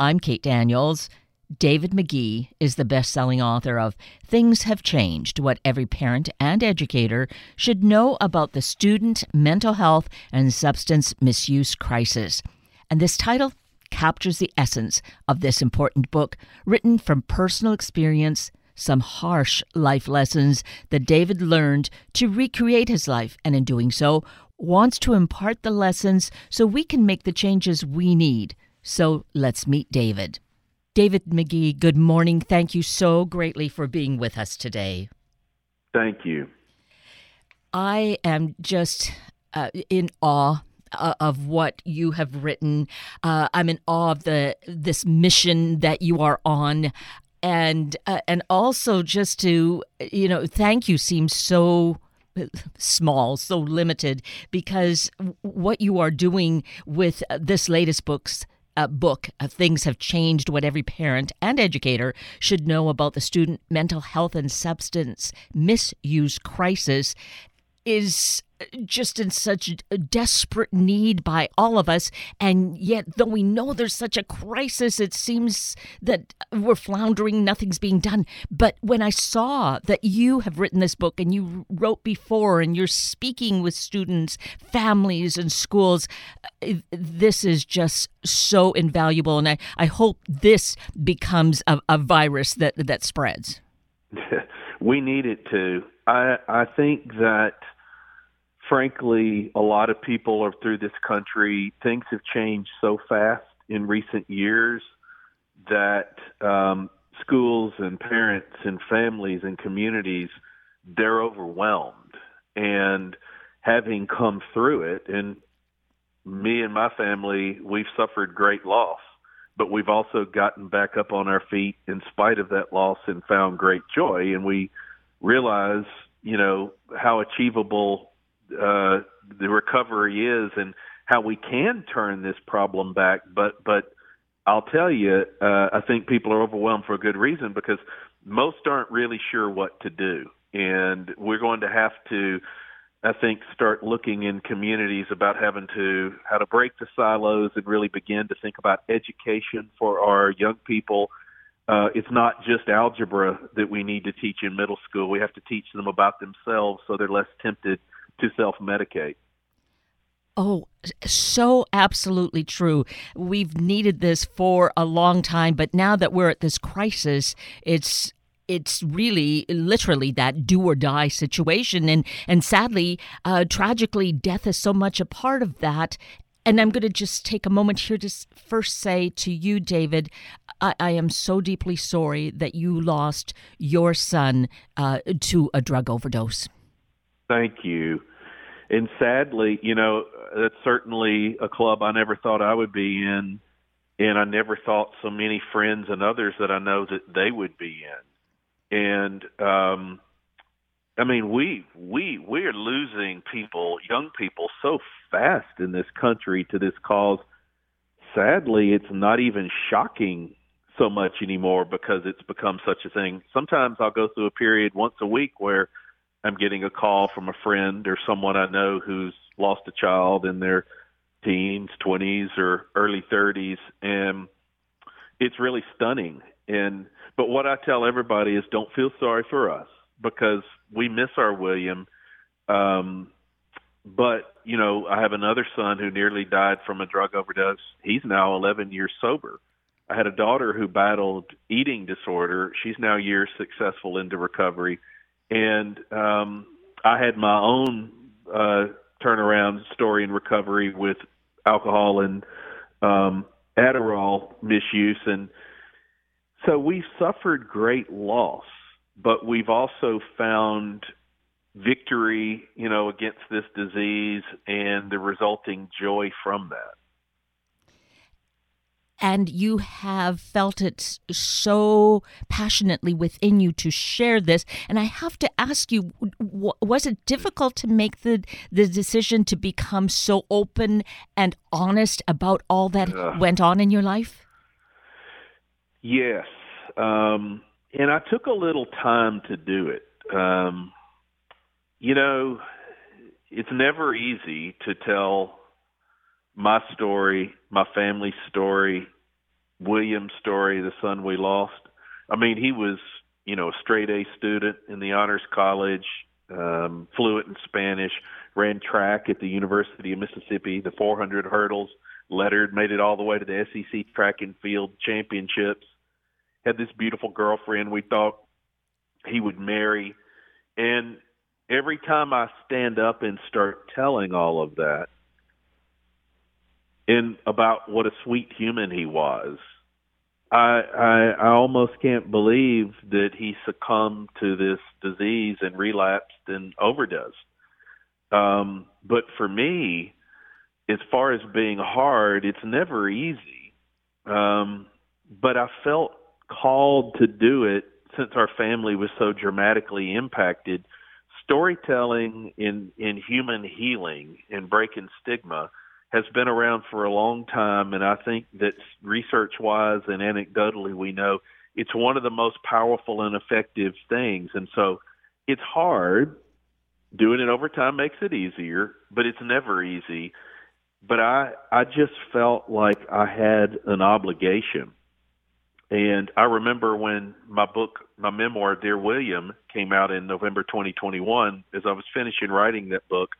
I'm Kate Daniels. David Magee is the best selling author of Things Have Changed What Every Parent and Educator Should Know About the Student Mental Health and Substance Misuse Crisis. And this title captures the essence of this important book, written from personal experience, some harsh life lessons that David learned to recreate his life, and in doing so, wants to impart the lessons so we can make the changes we need. So let's meet David. David Magee, good morning. Thank you so greatly for being with us today. Thank you. I am just uh, in awe uh, of what you have written. Uh, I'm in awe of the this mission that you are on, and uh, and also just to you know thank you seems so small, so limited because what you are doing with this latest books uh, book, uh, Things Have Changed What Every Parent and Educator Should Know About the Student Mental Health and Substance Misuse Crisis, is just in such desperate need by all of us. And yet, though we know there's such a crisis, it seems that we're floundering, nothing's being done. But when I saw that you have written this book and you wrote before and you're speaking with students, families, and schools, uh, this is just so invaluable. And I, I hope this becomes a, a virus that, that spreads. we need it to. I, I think that frankly, a lot of people are through this country. Things have changed so fast in recent years that um, schools and parents and families and communities they're overwhelmed. And having come through it, and me and my family, we've suffered great loss, but we've also gotten back up on our feet in spite of that loss and found great joy. And we realize, you know, how achievable uh, the recovery is and how we can turn this problem back. But but I'll tell you, uh, I think people are overwhelmed for a good reason because most aren't really sure what to do, and we're going to have to. I think start looking in communities about having to how to break the silos and really begin to think about education for our young people. Uh, it's not just algebra that we need to teach in middle school. We have to teach them about themselves so they're less tempted to self medicate. Oh, so absolutely true. We've needed this for a long time, but now that we're at this crisis, it's it's really literally that do or die situation and and sadly uh, tragically death is so much a part of that and i'm going to just take a moment here to first say to you david i, I am so deeply sorry that you lost your son uh, to a drug overdose thank you and sadly, you know, that's certainly a club I never thought I would be in, and I never thought so many friends and others that I know that they would be in. And um I mean, we we we're losing people, young people, so fast in this country to this cause. Sadly, it's not even shocking so much anymore because it's become such a thing. Sometimes I'll go through a period once a week where I'm getting a call from a friend or someone I know who's lost a child in their teens, 20s, or early 30s, and it's really stunning. And but what I tell everybody is, don't feel sorry for us because we miss our William. Um, but you know, I have another son who nearly died from a drug overdose. He's now 11 years sober. I had a daughter who battled eating disorder. She's now years successful into recovery and um, I had my own uh, turnaround story in recovery with alcohol and um, Adderall misuse, and so we suffered great loss, but we've also found victory, you know, against this disease and the resulting joy from that and you have felt it so passionately within you to share this. And i have to ask you was it difficult to make the the decision to become so open and honest about all that uh, went on in your life? Yes. Um, and i took a little time to do it. Um, you know it's never easy to tell my story, my family's story, William's story, the son we lost. I mean, he was, you know, a straight A student in the honors college, um, fluent in Spanish, ran track at the University of Mississippi, the 400 hurdles, lettered, made it all the way to the SEC track and field championships. Had this beautiful girlfriend we thought he would marry. And every time I stand up and start telling all of that, in about what a sweet human he was, I, I I almost can't believe that he succumbed to this disease and relapsed and overdosed. Um, but for me, as far as being hard, it's never easy. Um, but I felt called to do it since our family was so dramatically impacted. Storytelling in in human healing and breaking stigma has been around for a long time, and I think that research wise and anecdotally, we know it's one of the most powerful and effective things. And so it's hard. Doing it over time makes it easier, but it's never easy. But I, I just felt like I had an obligation. And I remember when my book, my memoir, Dear William, came out in November 2021, as I was finishing writing that book,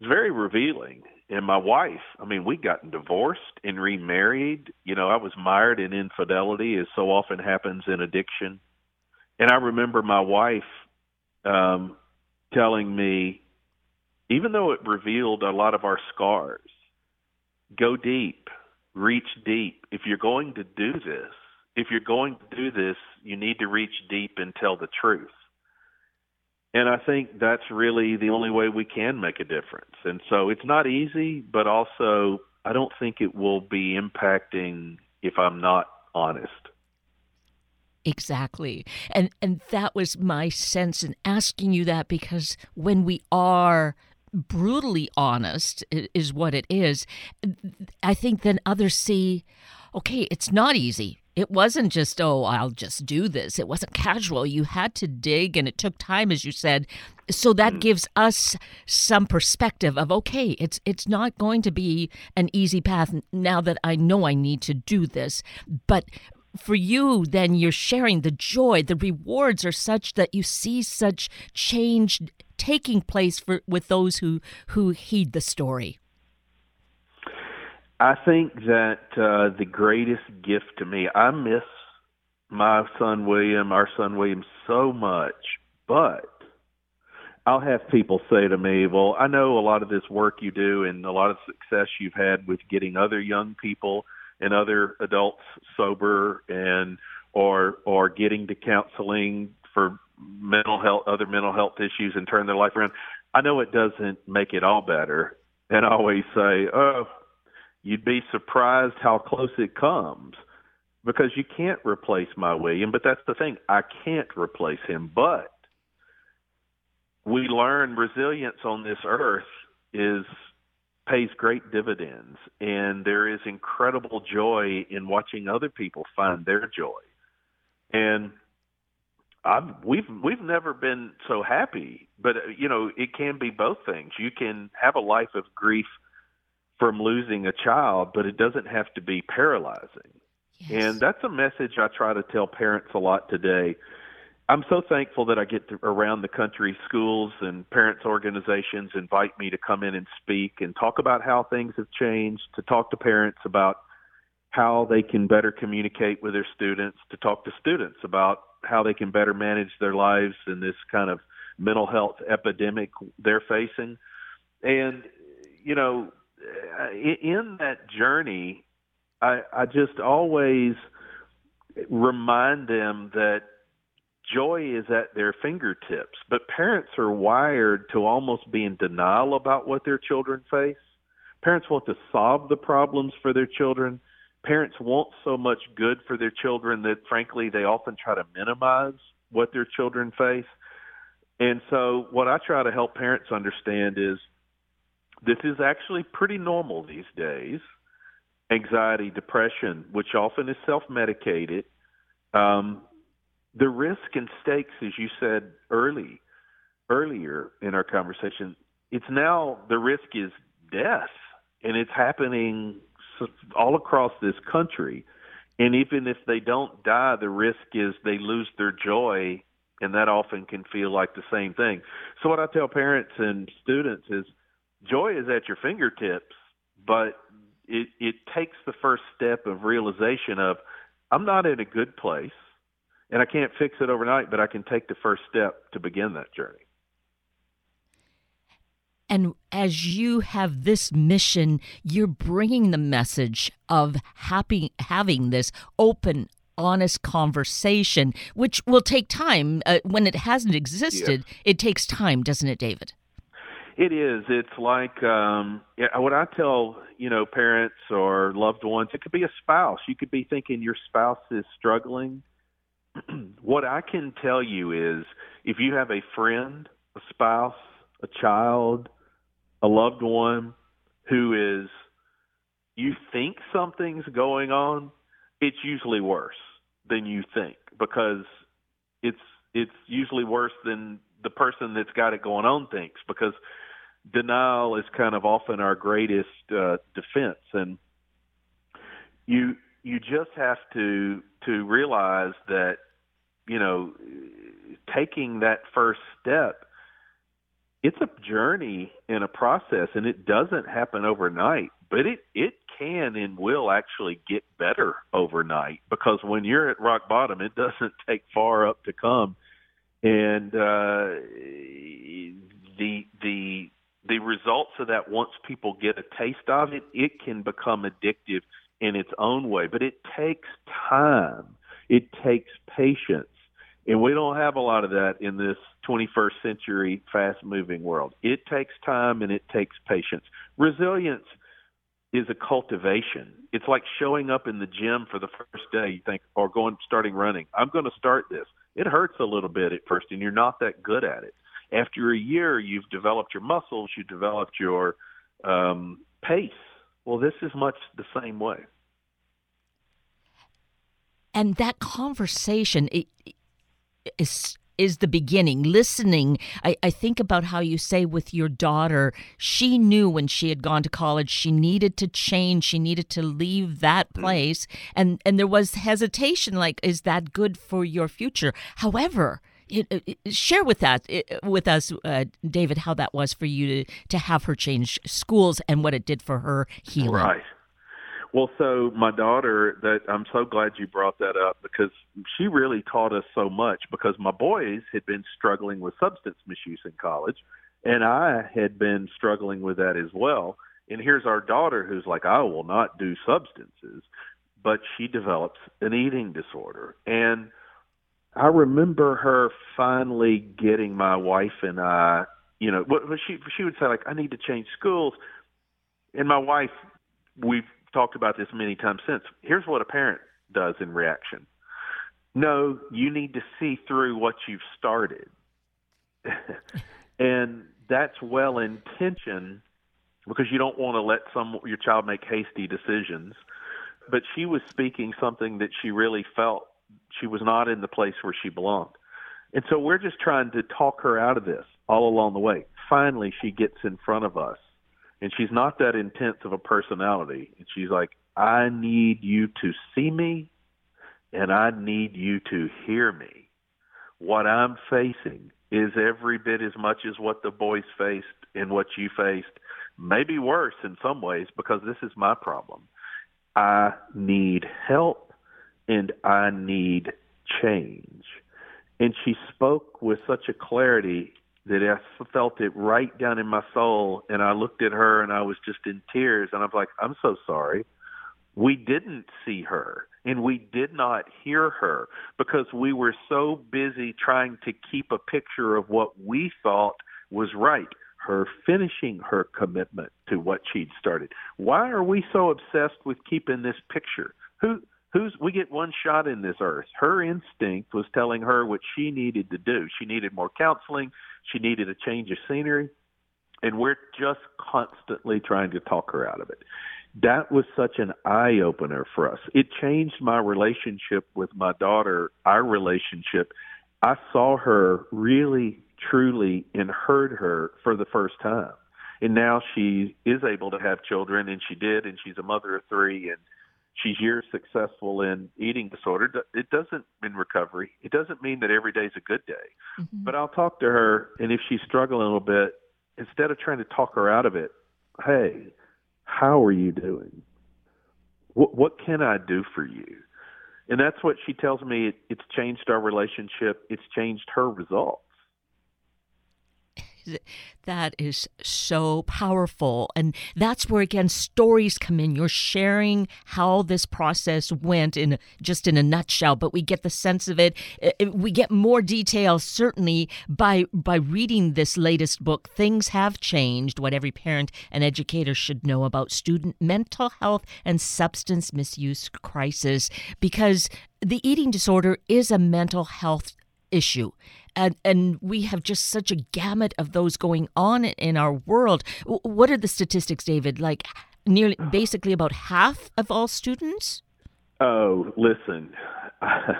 it was very revealing and my wife, I mean, we gotten divorced and remarried. You know, I was mired in infidelity, as so often happens in addiction. And I remember my wife um, telling me, even though it revealed a lot of our scars, go deep, reach deep. If you're going to do this, if you're going to do this, you need to reach deep and tell the truth. And I think that's really the only way we can make a difference. And so it's not easy, but also I don't think it will be impacting if I'm not honest. Exactly. And and that was my sense in asking you that because when we are brutally honest is what it is, I think then others see okay, it's not easy. It wasn't just, oh, I'll just do this. It wasn't casual. You had to dig and it took time, as you said. So that mm. gives us some perspective of, okay, it's it's not going to be an easy path now that I know I need to do this. But for you, then you're sharing the joy. The rewards are such that you see such change taking place for with those who who heed the story. I think that uh, the greatest gift to me, I miss my son William, our son William, so much, but I'll have people say to me, "Well, I know a lot of this work you do and a lot of success you've had with getting other young people and other adults sober and or or getting to counseling for mental health other mental health issues and turn their life around. I know it doesn't make it all better." And I always say, "Oh, you'd be surprised how close it comes because you can't replace my William. But that's the thing, I can't replace him. But we learn resilience on this earth is pays great dividends, and there is incredible joy in watching other people find their joy. And I've, we've we've never been so happy, but uh, you know it can be both things. You can have a life of grief from losing a child, but it doesn't have to be paralyzing. Yes. And that's a message I try to tell parents a lot today. I'm so thankful that I get to, around the country, schools and parents organizations invite me to come in and speak and talk about how things have changed, to talk to parents about how they can better communicate with their students, to talk to students about how they can better manage their lives in this kind of mental health epidemic they're facing. And, you know, Uh, in that journey, I, I just always remind them that joy is at their fingertips, but parents are wired to almost be in denial about what their children face. Parents want to solve the problems for their children. Parents want so much good for their children that, frankly, they often try to minimize what their children face. And so, what I try to help parents understand is this is actually pretty normal these days. Anxiety, depression, which often is self medicated. Um, the risk and stakes, as you said early, earlier in our conversation, it's now the risk is death, and it's happening all across this country. And even if they don't die, the risk is they lose their joy, and that often can feel like the same thing. So, what I tell parents and students is joy is at your fingertips, but it, it takes the first step of realization of I'm not in a good place, and I can't fix it overnight, but I can take the first step to begin that journey. And as you have this mission, you're bringing the message of happy, having this open, honest conversation, which will take time. Uh, when it hasn't existed, yes. it takes time, doesn't it, David? It is. It's like um, what I tell you know parents or loved ones. It could be a spouse. You could be thinking your spouse is struggling. what I can tell you is, if you have a friend, a spouse, a child, a loved one who is you think something's going on, it's usually worse than you think because it's it's usually worse than the person that's got it going on thinks because denial is kind of often our greatest uh, defense. And you you just have to to realize that you know taking that first step it's a journey and a process and it doesn't happen overnight but it it can and will actually get better overnight because when you're at rock bottom it doesn't take far up to come. And uh the the the results of that once people get a taste of it it can become addictive in its own way but it takes time it takes patience and we don't have a lot of that in this 21st century fast moving world. It takes time and it takes patience. Resilience is a cultivation. It's like showing up in the gym for the first day, you think, or going starting running. I'm going to start this. It hurts a little bit at first and you're not that good at it. After a year, you've developed your muscles, you've developed your um, pace. Well, this is much the same way. And that conversation, is is the beginning listening I, I think about how you say with your daughter she knew when she had gone to college she needed to change she needed to leave that mm. place and and there was hesitation like is that good for your future however share with that with us, uh, David, how that was for you to to have her change schools and what it did for her healing. Right. Well, so my daughter, that I'm so glad you brought that up because she really taught us so much. Because my boys had been struggling with substance misuse in college, and I had been struggling with that as well. And here's our daughter who's like, I will not do substances, but she develops an eating disorder. And I remember her finally getting my wife and I, you know, what she she would say like, I need to change schools, and my wife, we've talked about this many times since. Here's what a parent does in reaction. No, you need to see through what you've started. and that's well intentioned because you don't want to let some your child make hasty decisions. But she was speaking something that she really felt she was not in the place where she belonged. And so we're just trying to talk her out of this all along the way. Finally, she gets in front of us and she's not that intense of a personality. And she's like, I need you to see me and I need you to hear me. What I'm facing is every bit as much as what the boys faced and what you faced, maybe worse in some ways because this is my problem. I need help and I need change. And she spoke with such a clarity that I felt it right down in my soul. And I looked at her and I was just in tears. And I was like, I'm so sorry. We didn't see her and we did not hear her because we were so busy trying to keep a picture of what we thought was right. Her finishing her commitment to what she'd started. Why are we so obsessed with keeping this picture? Who who's we get one shot in this earth. Her instinct was telling her what she needed to do. She needed more counseling. She needed a change of scenery. And we're just constantly trying to talk her out of it. That was such an eye opener for us. It changed my relationship with my daughter, our relationship. I saw her really, truly, and heard her for the first time. And now she is able to have children, and she did, and she's a mother of three, and she's years successful in eating disorder. It doesn't in recovery. It doesn't mean that every day is a good day. Mm-hmm. But I'll talk to her, and if she's struggling a little bit, instead of trying to talk her out of it, hey, how are you doing? What, what can I do for you? And that's what she tells me. It, it's changed our relationship. It's changed her results that is so powerful. And that's where, again, stories come in. You're sharing how this process went in just in a nutshell, but we get the sense of it. We get more details, certainly, by, by reading this latest book. Things have changed, what every parent and educator should know about student mental health and substance misuse crisis, because the eating disorder is a mental health issue and and we have just such a gamut of those going on in our world. What are the statistics, David? Like nearly, basically, about half of all students. Oh, listen. Uh,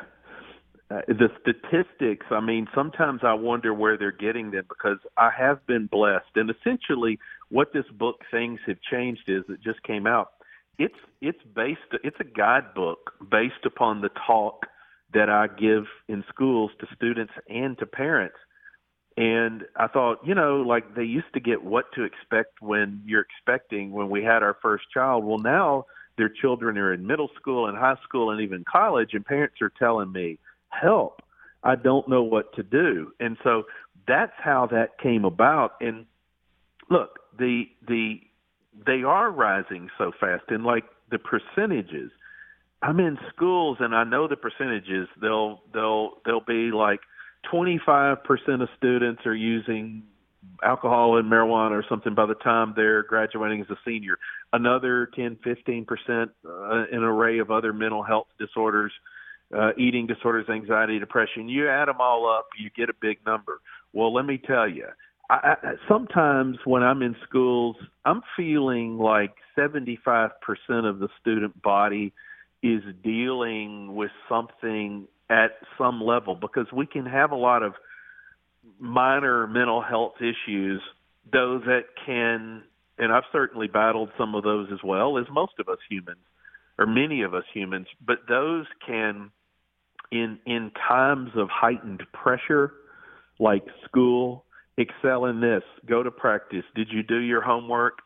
the statistics, I mean, sometimes I wonder where they're getting them because I have been blessed. And essentially, what this book Things Have Changed is it just came out. It's it's based it's a guidebook based upon the talk that I give in schools to students and to parents. And I thought, you know, like they used to get what to expect when you're expecting when we had our first child. Well, now their children are in middle school and high school and even college, and parents are telling me, help, I don't know what to do. And so that's how that came about. And look, the, the, they are rising so fast and like the percentages I'm in schools and I know the percentages. They'll they'll they'll be like 25% of students are using alcohol and marijuana or something by the time they're graduating as a senior. Another 10, 15% uh, an array of other mental health disorders, uh, eating disorders, anxiety, depression. You add them all up, you get a big number. Well, let me tell you, I, I, sometimes when I'm in schools, I'm feeling like 75% of the student body – is dealing with something at some level because we can have a lot of minor mental health issues, though that can, and I've certainly battled some of those as well, as most of us humans, or many of us humans, but those can, in in times of heightened pressure, like school, excel in this, go to practice. Did you do your homework?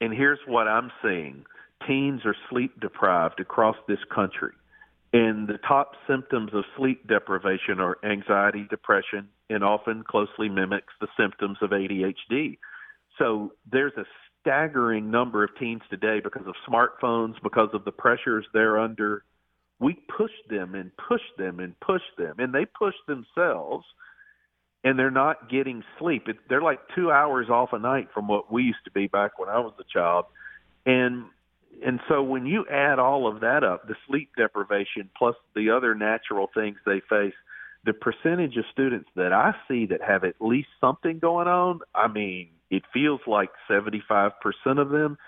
And here's what I'm seeing teens are sleep deprived across this country. And the top symptoms of sleep deprivation are anxiety, depression, and often closely mimics the symptoms of ADHD. So there's a staggering number of teens today because of smartphones, because of the pressures they're under. We push them and push them and push them, and they push themselves, and they're not getting sleep. It, they're like two hours off a night from what we used to be back when I was a child. And and so when you add all of that up, the sleep deprivation plus the other natural things they face, the percentage of students that I see that have at least something going on, I mean, it feels like 75% of them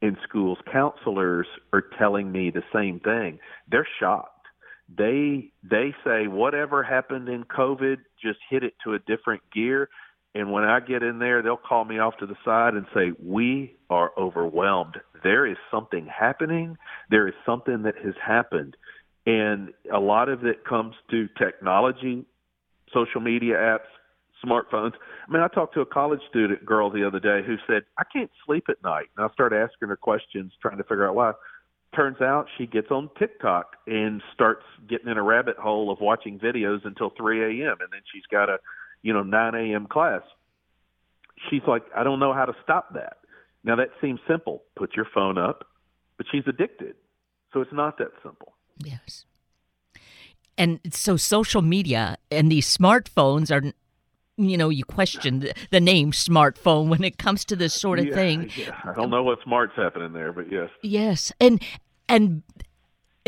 in schools counselors are telling me the same thing. They're shocked. They they say whatever happened in COVID just hit it to a different gear and when I get in there, they'll call me off to the side and say, We are overwhelmed. There is something happening. There is something that has happened. And a lot of it comes to technology, social media apps, smartphones. I mean, I talked to a college student girl the other day who said, I can't sleep at night. And I started asking her questions, trying to figure out why. Turns out she gets on TikTok and starts getting in a rabbit hole of watching videos until 3 a.m. And then she's got a you know, 9 a.m. class. She's like, I don't know how to stop that. Now that seems simple. Put your phone up, but she's addicted. So it's not that simple. Yes. And so social media and these smartphones are you know, you question the, the, name smartphone when it comes to this sort of yeah, thing. Yeah. I don't know what smart's happening there, but yes. Yes. And and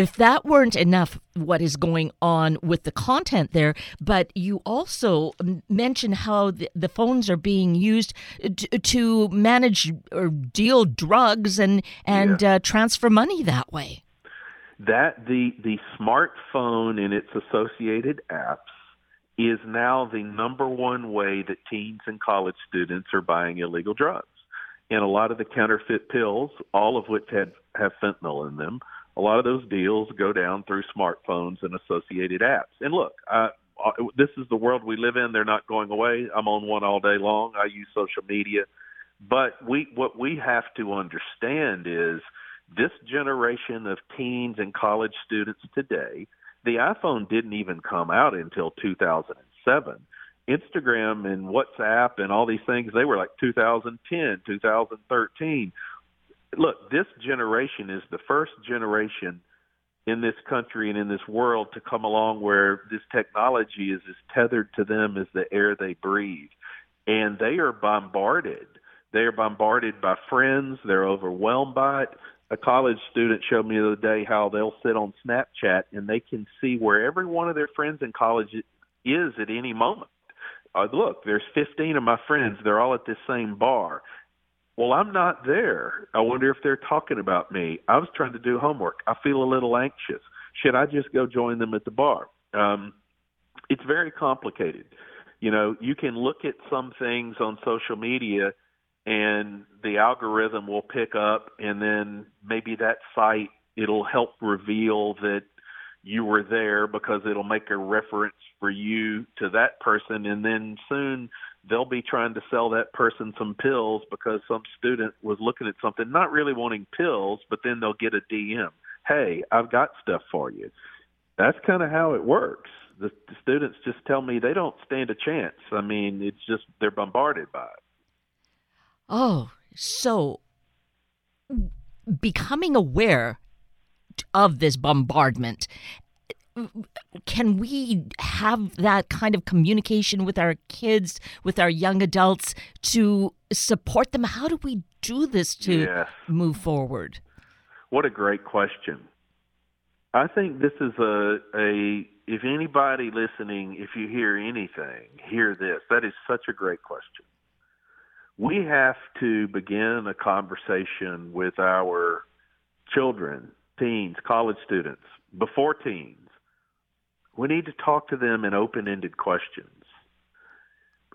if that weren't enough, what is going on with the content there, but you also mention how the, the phones are being used to, to, manage or deal drugs and and yeah. uh, transfer money that way. That the the smartphone and its associated apps is now the number one way that teens and college students are buying illegal drugs. And a lot of the counterfeit pills, all of which had have fentanyl in them, a lot of those deals go down through smartphones and associated apps. And look, I, this is the world we live in. They're not going away. I'm on one all day long. I use social media. But we what we have to understand is this generation of teens and college students today, the iPhone didn't even come out until 2007. Instagram and WhatsApp and all these things, they were like 2010, 2013. Look, this generation is the first generation in this country and in this world to come along where this technology is as tethered to them as the air they breathe. And they are bombarded. They are bombarded by friends. They're overwhelmed by it. A college student showed me the other day how they'll sit on Snapchat and they can see where every one of their friends in college is at any moment. Uh, look, there's 15 of my friends. They're all at this same bar. Well, I'm not there. I wonder if they're talking about me. I was trying to do homework. I feel a little anxious. Should I just go join them at the bar? Um, it's very complicated. You know, you can look at some things on social media and the algorithm will pick up and then maybe that site it'll help reveal that you were there because it'll make a reference for you to that person and then soon they'll be trying to sell that person some pills because some student was looking at something not really wanting pills but then they'll get a DM hey I've got stuff for you. That's kind of how it works. The, the students just tell me they don't stand a chance. I mean it's just they're bombarded by it. Oh so becoming aware of this bombardment can we have that kind of communication with our kids, with our young adults to support them? How do we do this to yes. move forward? What a great question. I think this is a a if anybody listening, if you hear anything, hear this. That is such a great question. We have to begin a conversation with our children, teens, college students, before teens we need to talk to them in open ended questions.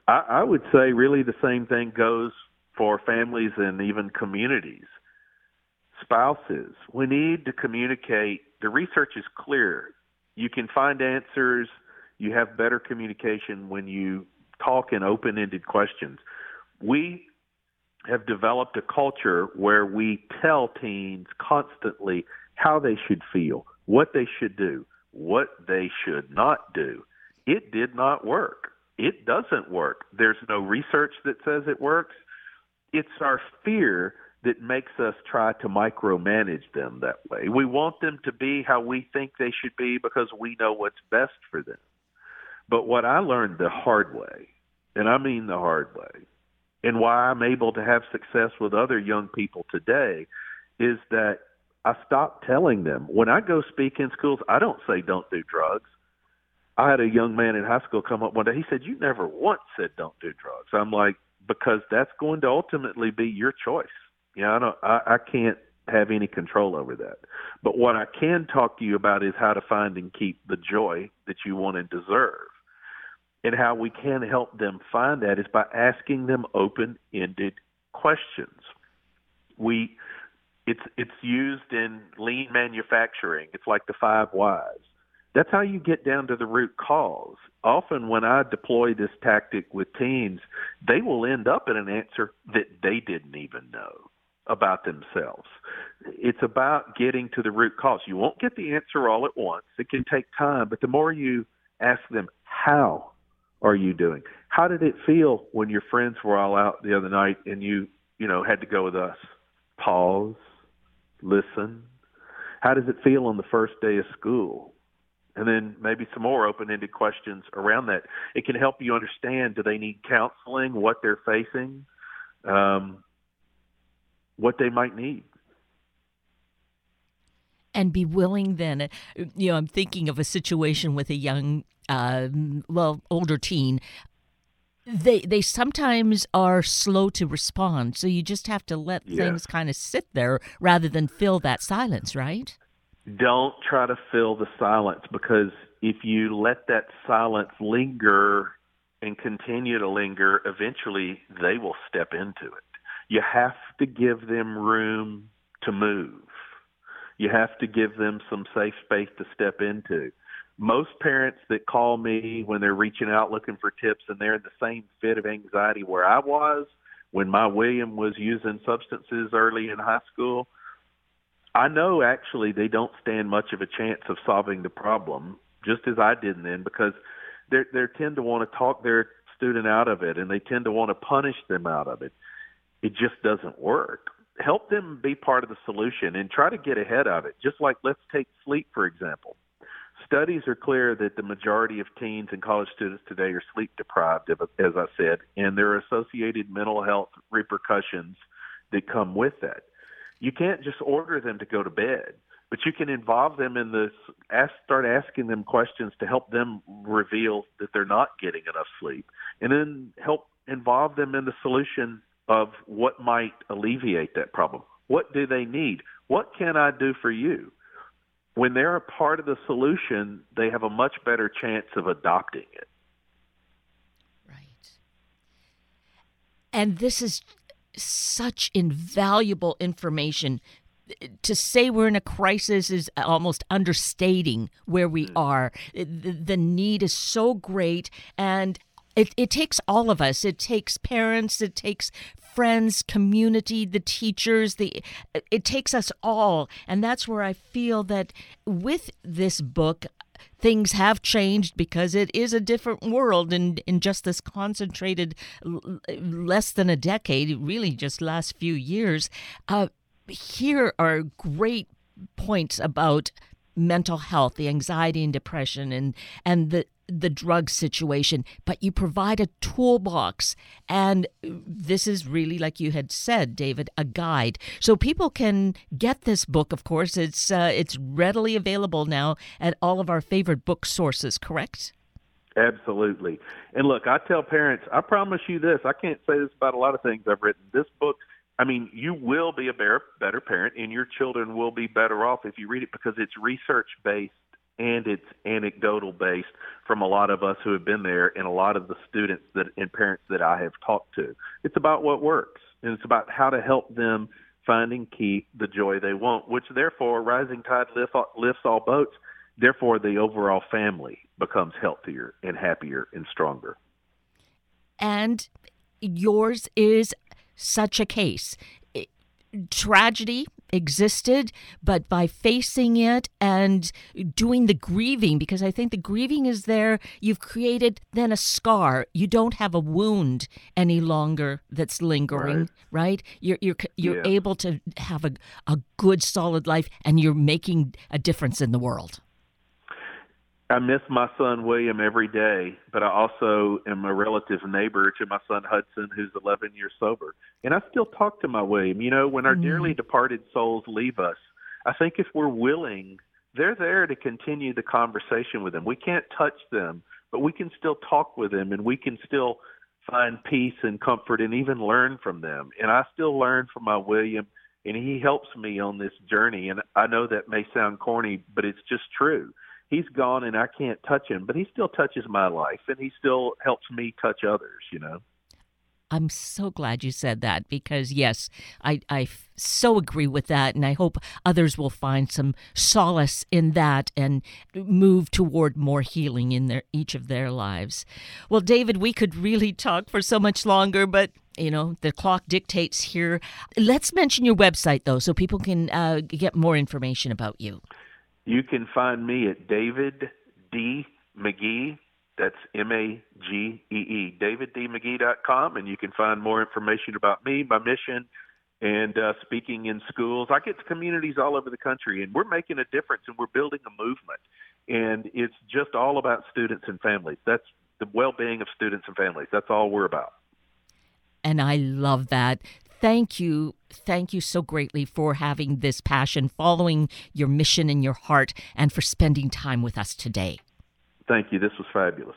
I, I would say, really, the same thing goes for families and even communities. Spouses, we need to communicate. The research is clear. You can find answers. You have better communication when you talk in open ended questions. We have developed a culture where we tell teens constantly how they should feel, what they should do what they should not do. It did not work. It doesn't work. There's no research that says it works. It's our fear that makes us try to micromanage them that way. We want them to be how we think they should be because we know what's best for them. But what I learned the hard way, and I mean the hard way, and why I'm able to have success with other young people today is that I stopped telling them. When I go speak in schools, I don't say don't do drugs. I had a young man in high school come up one day. He said, "You never once said don't do drugs." I'm like, because that's going to ultimately be your choice. Yeah, you know, I don't. I, I can't have any control over that. But what I can talk to you about is how to find and keep the joy that you want and deserve. And how we can help them find that is by asking them open-ended questions. We it's it's used in lean manufacturing. It's like the five whys. That's how you get down to the root cause. Often when I deploy this tactic with teams, they will end up in an answer that they didn't even know about themselves. It's about getting to the root cause. You won't get the answer all at once. It can take time, but the more you ask them, how are you doing? How did it feel when your friends were all out the other night and you, you know, had to go with us? Pause listen. How does it feel on the first day of school? And then maybe some more open ended questions around that. It can help you understand do they need counseling, what they're facing, um, what they might need and be willing then you know i'm thinking of a situation with a young uh, well older teen they they sometimes are slow to respond so you just have to let yes. things kind of sit there rather than fill that silence right don't try to fill the silence because if you let that silence linger and continue to linger eventually they will step into it you have to give them room to move You have to give them some safe space to step into. Most parents that call me when they're reaching out looking for tips and they're in the same fit of anxiety where I was when my William was using substances early in high school, I know actually they don't stand much of a chance of solving the problem, just as I did then, because they they tend to want to talk their student out of it and they tend to want to punish them out of it. It just doesn't work. Help them be part of the solution and try to get ahead of it. Just like let's take sleep for example. Studies are clear that the majority of teens and college students today are sleep deprived, as I said, and there are associated mental health repercussions that come with that. You can't just order them to go to bed but you can involve them in this ask start asking them questions to help them reveal that they're not getting enough sleep and then help involve them in the solution of what might alleviate that problem. What do they need? What can i do for you when they're a part of the solution they have a much better chance of adopting it right and this is such invaluable information to say we're in a crisis is almost understating where we hmm. are. The, the need is so great, and it, it takes all of us. It takes parents. It takes friends, community, the teachers. The it takes us all, and that's where I feel that with this book, things have changed because it is a different world in, in just this concentrated less than a decade, really just last few years. Uh, here are great points about mental health, the anxiety and depression, and and the the drug situation, but you provide a toolbox. And this is really, like you had said, David, a guide. So people can get this book, of course. It's, uh, it's readily available now at all of our favorite book sources, correct? Absolutely. And look, I tell parents, I promise you this, I can't say this about a lot of things I've written. This book I mean, you will be a better, better parent, and your children will be better off if you read it because it's research based and it's anecdotal based from a lot of us who have been there and a lot of the students that and parents that I have talked to. It's about what works, and it's about how to help them find and keep the joy they want, which therefore rising tide lifts all, lifts all boats. Therefore, the overall family becomes healthier and happier and stronger. And yours is such a case. tragedy existed, but by facing it and doing the grieving, because I think the grieving is there, you've created then a scar. You don't have a wound any longer that's lingering, right? right? You're you're you're yeah. able to have a, a good solid life and you're making a difference in the world. I miss my son William every day, but I also am a relative neighbor to my son Hudson, who's 11 years sober. And I still talk to my William. You know, when our mm-hmm. dearly departed souls leave us, I think if we're willing, they're there to continue the conversation with them. We can't touch them, but we can still talk with them and we can still find peace and comfort and even learn from them. And I still learn from my William and he helps me on this journey. And I know that may sound corny, but it's just true he's gone and I can't touch him, but he still touches my life and he still helps me touch others, you know. I'm so glad you said that because yes, I I so agree with that, and I hope others will find some solace in that and move toward more healing in their each of their lives. Well, David, we could really talk for so much longer, but you know the clock dictates here. Let's mention your website though, so people can uh, get more information about you. You can find me at David D. Magee. That's M A G E E. DavidDMagee.com, and you can find more information about me, my mission, and uh, speaking in schools. I get to communities all over the country, and we're making a difference, and we're building a movement. And it's just all about students and families. That's the well-being of students and families. That's all we're about. And I love that thank you. Thank you so greatly for having this passion, following your mission in your heart, and for spending time with us today. Thank you. This was fabulous.